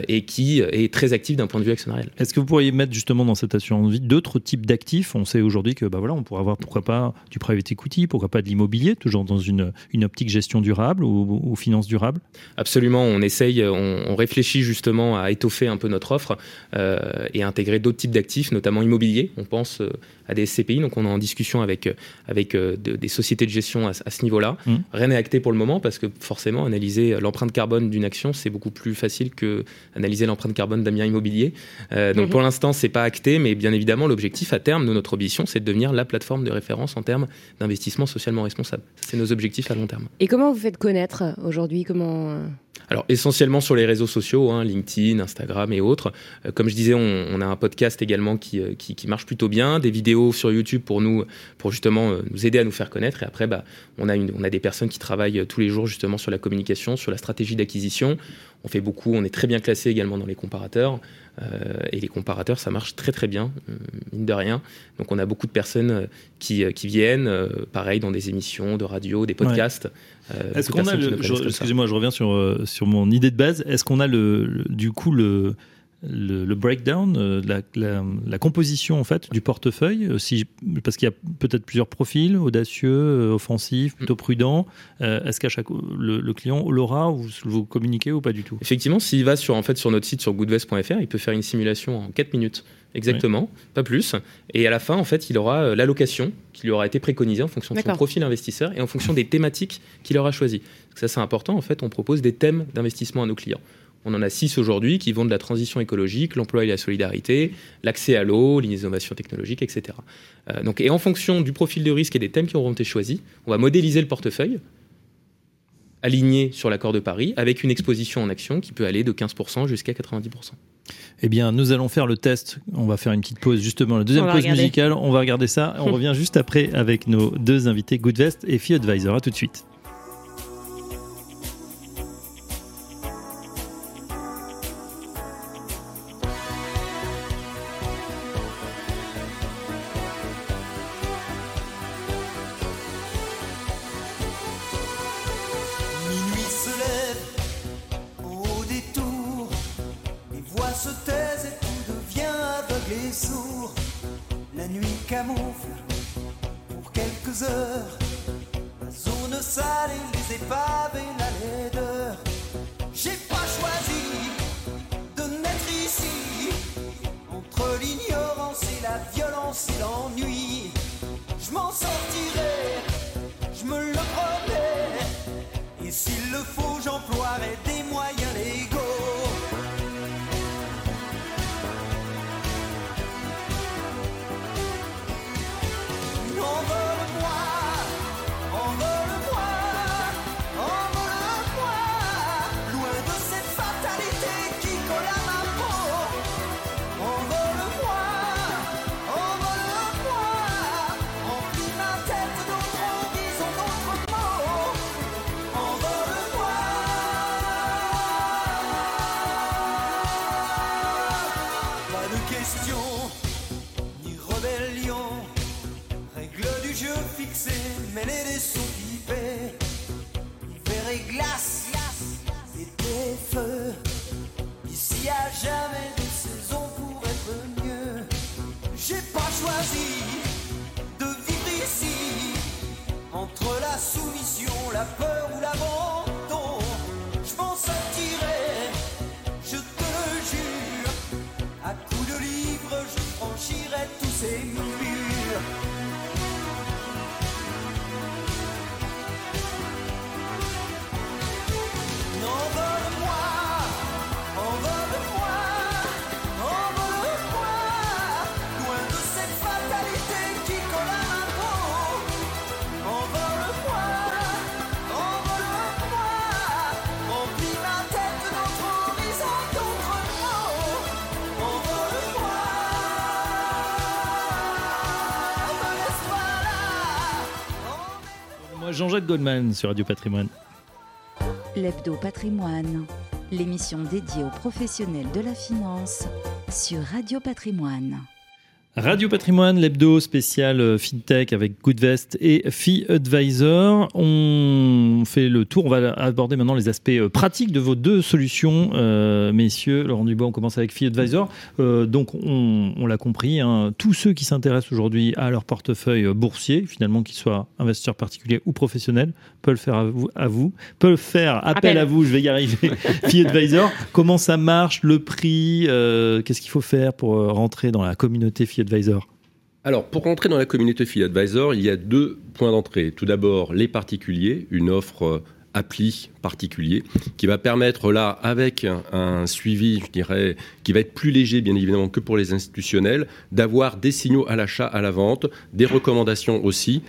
et qui est très active d'un point de vue actionnarial. Est-ce que vous pourriez mettre justement dans cette assurance vie d'autres types d'actifs? On sait aujourd'hui que bah voilà, on pourrait avoir pourquoi pas du private equity, pourquoi pas de l'immobilier, toujours dans une, une optique gestion durable ou, ou finance durable? Absolument on essaye, on, réfléchit justement à étoffer un peu notre offre euh, et à intégrer d'autres types d'actifs, notamment immobiliers. On pense euh, à des SCPI, donc on est en discussion avec, avec euh, des sociétés de gestion à, ce niveau-là. Mmh. Rien n'est acté pour le moment parce que forcément, analyser l'empreinte carbone d'une action, c'est beaucoup plus facile que analyser l'empreinte carbone d'un bien immobilier. donc mmh. pour l'instant, c'est pas acté, mais bien évidemment, l'objectif à terme de notre ambition, c'est de devenir la plateforme de référence en termes d'investissement socialement responsable. C'est nos objectifs à long terme. Et comment vous faites connaître aujourd'hui Comment Alors essentiellement sur les réseaux sociaux, hein, LinkedIn, Instagram et autres. Euh, comme je disais, on, a un podcast également qui, qui, marche plutôt bien, des vidéos sur YouTube pour nous, pour justement nous aider à nous faire connaître. Et après, bah, on, a on a des personnes qui travaillent tous les jours justement sur la communication, sur la stratégie d'acquisition. On fait beaucoup, on est très bien classé également dans les comparateurs. Euh, et les comparateurs, ça marche très très bien, euh, mine de rien. Donc on a beaucoup de personnes euh, qui, qui viennent, pareil, dans des émissions de radio, des podcasts. Est-ce qu'on a le, excusez-moi, je reviens sur, sur mon idée de base. Est-ce qu'on a le, du coup le, le, breakdown, euh, la, composition en fait du portefeuille, euh, si, parce qu'il y a peut-être plusieurs profils, audacieux, euh, offensifs, plutôt prudents. Est-ce qu'à chaque le, client l'aura ou vous communiquez ou pas du tout? Effectivement, s'il va sur en fait sur notre site sur goodvest.fr, il peut faire une simulation en 4 minutes. Exactement, pas plus. Et à la fin, en fait, il aura l'allocation qui lui aura été préconisée en fonction de son profil investisseur et en fonction des thématiques qu'il aura choisies. Ça, c'est important. En fait, on propose des thèmes d'investissement à nos clients. On en a six aujourd'hui qui vont de la transition écologique, l'emploi et la solidarité, l'accès à l'eau, l'innovation technologique, etc. Euh, donc, et en fonction du profil de risque et des thèmes qui auront été choisis, on va modéliser le portefeuille aligné sur l'accord de Paris avec une exposition en action qui peut aller de 15% jusqu'à 90%. Eh bien, nous allons faire le test. On va faire une petite pause, justement, la deuxième pause musicale. On va regarder ça. On revient juste après avec nos deux invités, Goodvest et Fee Advisor. À tout de suite. aveugle et sourd, la nuit camoufle pour quelques heures la zone sale et les épaves et la laideur. J'ai pas choisi de naître ici entre l'ignorance et la violence et l'ennui. Je m'en sortirai, je me le promets, et s'il le faut, j'emploierai des moyens légaux. la peur ou la. Jean-Jacques Goldman sur Radio Patrimoine. L'Hebdo Patrimoine, l'émission dédiée aux professionnels de la finance sur Radio Patrimoine. Radio Patrimoine, l'hebdo spécial euh, FinTech avec Goodvest et Fee Advisor. On fait le tour, on va aborder maintenant les aspects euh, pratiques de vos deux solutions. Euh, messieurs, Laurent Dubois, on commence avec Fee Advisor. donc, on, l'a compris, hein, tous ceux qui s'intéressent aujourd'hui à leur portefeuille boursier, finalement qu'ils soient investisseurs particuliers ou professionnels, peuvent faire à vous, à vous peuvent faire appel, à vous, je vais y arriver. Fee Advisor, comment ça marche, le prix, qu'est-ce qu'il faut faire pour rentrer dans la communauté Fee Alors, pour rentrer dans la communauté Fee Advisor, il y a deux points d'entrée. Tout d'abord, les particuliers, une offre euh, appli particulier qui va permettre là, avec un, suivi, je dirais, qui va être plus léger bien évidemment que pour les institutionnels, d'avoir des signaux à l'achat, à la vente, des recommandations aussi,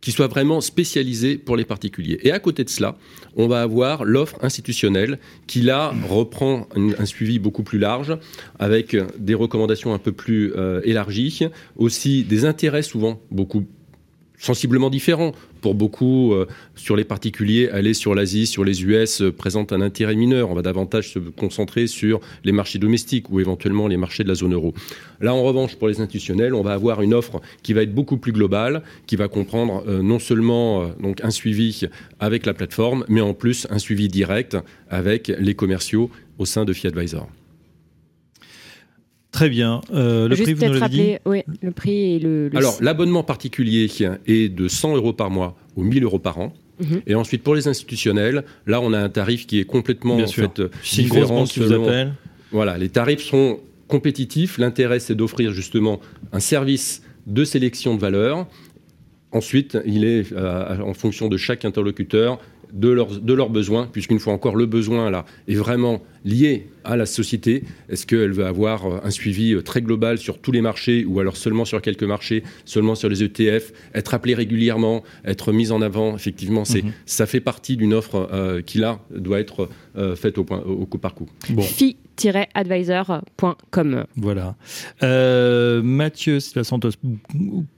qui soit vraiment spécialisé pour les particuliers. Et à côté de cela, on va avoir l'offre institutionnelle qui là reprend un, suivi beaucoup plus large avec des recommandations un peu plus euh, élargies, aussi des intérêts souvent beaucoup sensiblement différents. Pour beaucoup, euh, sur les particuliers, aller sur l'Asie, sur les US euh, présente un intérêt mineur. On va davantage se concentrer sur les marchés domestiques ou éventuellement les marchés de la zone euro. Là, en revanche, pour les institutionnels, on va avoir une offre qui va être beaucoup plus globale, qui va comprendre euh, non seulement donc un suivi avec la plateforme, mais en plus un suivi direct avec les commerciaux au sein de FiAdvisor. Très bien. Euh, le prix, vous nous l'avez dit oui, le prix et le, Alors, l'abonnement particulier est de 100 euros par mois ou 1000 euros par an. Mhm. Et ensuite, pour les institutionnels, là, on a un tarif qui est complètement Bien en fait, différent. qui vous appelle. Voilà, les tarifs sont compétitifs. L'intérêt, c'est d'offrir justement un service de sélection de valeur. Ensuite, il est euh, en fonction de chaque interlocuteur de leurs, de leurs besoins, puisqu'une fois encore, le besoin là est vraiment lié à la société. Est-ce qu'elle veut avoir euh, un suivi euh, très global sur tous les marchés ou alors seulement sur quelques marchés, seulement sur les ETF, être appelé régulièrement, être mis en avant? Effectivement, c'est, mhm. ça fait partie d'une offre euh, qui là doit être faite au, point, au, coup par coup. Bon. Advisorcom Voilà. Mathieu Santos,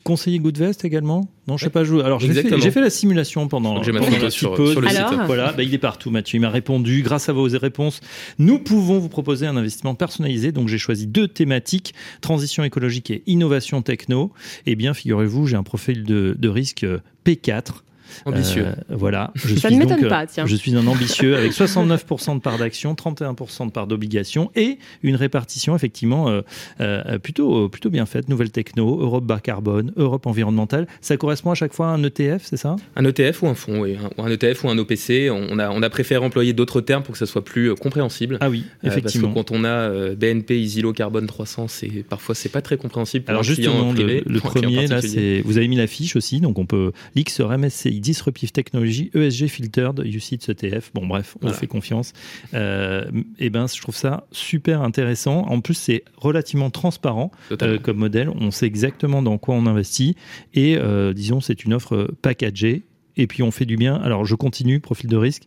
conseiller Goodvest également? Non, je sais pas jouer. Alors j'ai fait, la simulation pendant, j'ai pendant un sur, sur, le site. Voilà, bah, il est partout Mathieu. Il m'a répondu. Grâce à vos réponses, nous pouvons vous proposer un investissement personnalisé. Donc j'ai choisi deux thématiques, transition écologique et innovation techno. Eh bien, figurez-vous, j'ai un profil de, de risque P4 Ambitieux. Euh, voilà. Je Ça ne m'étonne pas, tiens. Je suis un ambitieux avec 69% de part d'action, 31% de part d'obligation et une répartition effectivement euh, euh, plutôt, plutôt bien faite. Nouvelle techno, Europe bas carbone, Europe environnementale. Ça correspond à chaque fois à un ETF, c'est ça? Un ETF ou un fonds, oui. Un, un ETF ou un OPC. On a, on a préféré employer d'autres termes pour que ça soit plus compréhensible. Ah oui, effectivement. parce que quand on a BNP, Isilo, Carbone 300, c'est parfois c'est pas très compréhensible. Alors justement, le, le premier là, c'est vous avez mis la fiche aussi, donc on peut l'XR MSCI Disruptive Technology, ESG Filtered, UCITS ETF. Bon, bref, on fait confiance. et euh, eh ben, je trouve ça super intéressant. En plus, c'est relativement transparent euh, comme modèle. On sait exactement dans quoi on investit. Et euh, disons, c'est une offre packagée et puis on fait du bien. Alors je continue, profil de risque.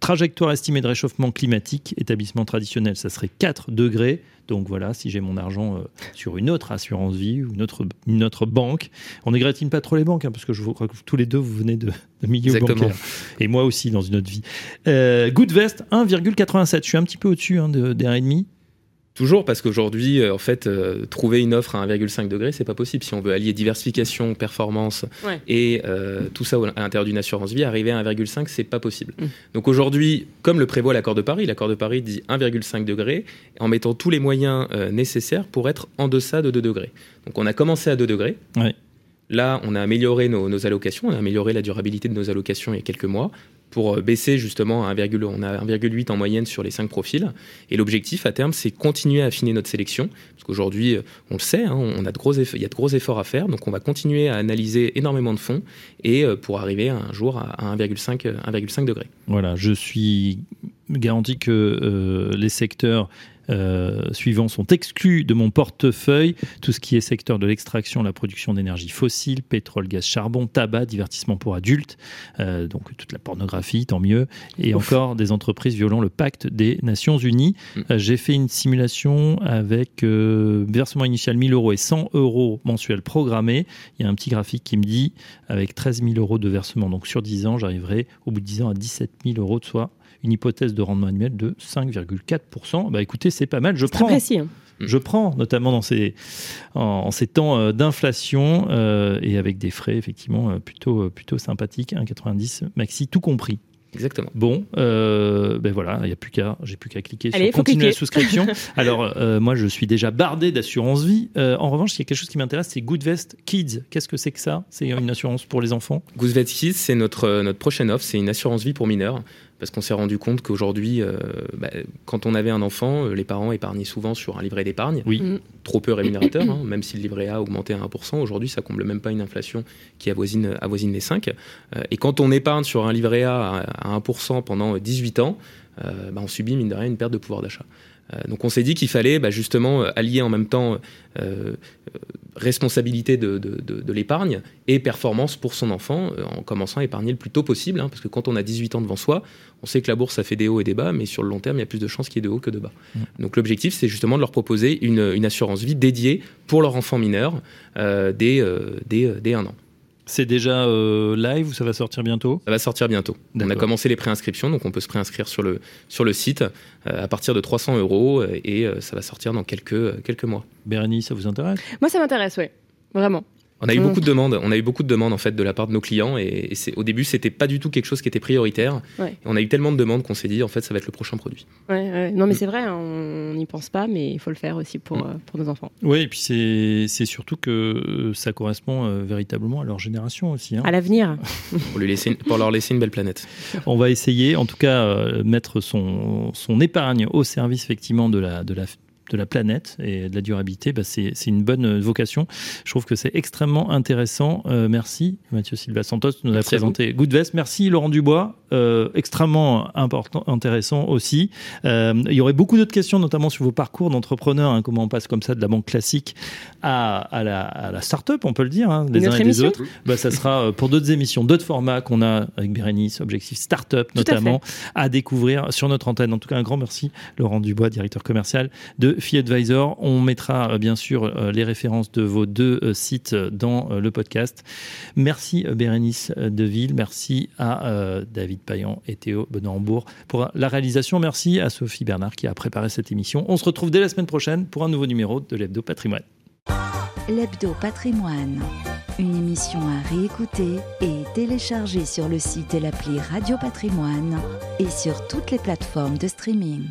trajectoire estimée de réchauffement climatique, établissement traditionnel, ça serait 4 degrés. Donc voilà, si j'ai mon argent euh, sur une autre assurance vie ou une autre, une autre banque, on n'égratine pas trop les banques, hein, parce que je crois que tous les deux, vous venez de, de milieu bancaire. Et moi aussi, dans une autre vie. Euh, Goodvest, 1,87. Je suis un petit peu au-dessus hein, de, des 1,5. Toujours parce qu'aujourd'hui, euh, en fait, euh, trouver une offre à 1,5 degré, c'est pas possible. Si on veut allier diversification, performance et euh, tout ça à l'intérieur d'une assurance vie, arriver à 1,5, c'est pas possible. Mm. Donc aujourd'hui, comme le prévoit l'accord de Paris, l'accord de Paris dit 1,5 degré en mettant tous les moyens nécessaires pour être en deçà de 2 degrés. Donc on a commencé à 2 degrés. Là, on a amélioré nos, nos, allocations, on a amélioré la durabilité de nos allocations il y a quelques mois pour euh, baisser justement à 1, on a 1,8 en moyenne sur les 5 profils. Et l'objectif à terme, c'est continuer à affiner notre sélection. Parce qu'aujourd'hui, euh, on le sait, hein, on a de gros il y a de gros efforts à faire. Donc on va continuer à analyser énormément de fonds et euh, pour arriver un jour à 1,5 degré. Voilà, je suis garanti que les secteurs suivants sont exclus de mon portefeuille. Tout ce qui est secteur de l'extraction, la production d'énergie fossile, pétrole, gaz, charbon, tabac, divertissement pour adultes, euh, donc toute la pornographie, tant mieux, et encore des entreprises violant le pacte des Nations Unies. Mm. Euh, j'ai fait une simulation avec versement initial 1000 euros et 100 euros mensuels programmés. Il y a un petit graphique qui me dit, avec 13 000 euros de versement, donc sur 10 ans, j'arriverai au bout de 10 ans à 17 000 euros, soit une hypothèse de rendement annuel de 5,4%. Bah écoutez, c'est pas mal, je prends. Apprécié. Hein. Je prends, notamment dans ces, en, ces temps euh, d'inflation euh, et avec des frais effectivement euh, plutôt, plutôt sympathiques, 1,90 maxi, tout compris. Exactement. Bon, ben voilà, il n'y a plus qu'à, j'ai plus qu'à cliquer sur continuer la souscription. Alors moi, je suis déjà bardé d'assurance vie. en revanche, il y a quelque chose qui m'intéresse, c'est Goodvest Kids. Qu'est-ce que c'est que ça? C'est une assurance pour les enfants? Goodvest Kids, c'est notre notre prochaine offre. C'est une assurance vie pour mineurs parce qu'on s'est rendu compte qu'aujourd'hui, euh, bah, quand on avait un enfant, euh, les parents épargnaient souvent sur un livret d'épargne, oui. Mm. trop peu rémunérateur, hein, même si le livret A augmentait à 1%, aujourd'hui ça comble même pas une inflation qui avoisine, avoisine les 5. Euh, et quand on épargne sur un livret A à, 1% pendant 18 ans, bah, on subit mine de rien une perte de pouvoir d'achat. Donc on s'est dit qu'il fallait bah, justement allier en même temps responsabilité de, de, l'épargne et performance pour son enfant en commençant à épargner le plus tôt possible, hein, parce que quand on a 18 ans devant soi, on sait que la bourse ça fait des hauts et des bas, mais sur le long terme il y a plus de chances qu'il y ait de hauts que de bas. Mmh. Donc l'objectif c'est justement de leur proposer une, une, assurance vie dédiée pour leur enfant mineur dès, dès, dès un an. C'est déjà euh, live ou ça va sortir bientôt? Ça va sortir bientôt. On a commencé les préinscriptions, donc on peut se préinscrire sur le, sur le site euh, à partir de 300 euros et euh, ça va sortir dans quelques, quelques mois. Bérénice, ça vous intéresse? Moi, ça m'intéresse, oui. Vraiment. On a eu beaucoup de demandes. On a eu beaucoup de demandes en fait de la part de nos clients et, au début c'était pas du tout quelque chose qui était prioritaire. on a eu tellement de demandes qu'on s'est dit en fait ça va être le prochain produit. Ouais, Non mais mm. c'est vrai, hein, on n'y pense pas, mais il faut le faire aussi pour, mm. euh, pour nos enfants. Oui et puis c'est surtout que euh, ça correspond euh, véritablement à leur génération aussi. Hein. À l'avenir. pour, pour leur laisser une belle planète. On va essayer en tout cas mettre son, son épargne au service effectivement de la, de la de la planète et de la durabilité, bah c'est une bonne vocation. Je trouve que c'est extrêmement intéressant. Euh, merci Mathieu Silva Santos de nous a présenté Goodvest. Merci Laurent Dubois, euh, extrêmement important, intéressant aussi. Euh, il y aurait beaucoup d'autres questions, notamment sur vos parcours d'entrepreneur, hein, comment on passe comme ça de la banque classique à, à, la, à la start-up, on peut le dire, hein, les uns et les autres. Bah, ça sera pour d'autres émissions, d'autres formats qu'on a avec Bérénice, Objectif Startup notamment, à, à découvrir sur notre antenne. En tout cas, un grand merci Laurent Dubois, directeur commercial de Advisor. On mettra euh, bien sûr euh, les références de vos deux euh, sites dans le podcast. Merci Bérénice Deville, merci à David Payan et Théo Benambourg pour la réalisation. Merci à Sophie Bernard qui a préparé cette émission. On se retrouve dès la semaine prochaine pour un nouveau numéro de l'Hebdo Patrimoine. L'Hebdo Patrimoine, une émission à réécouter et télécharger sur le site et l'appli Radio Patrimoine et sur toutes les plateformes de streaming.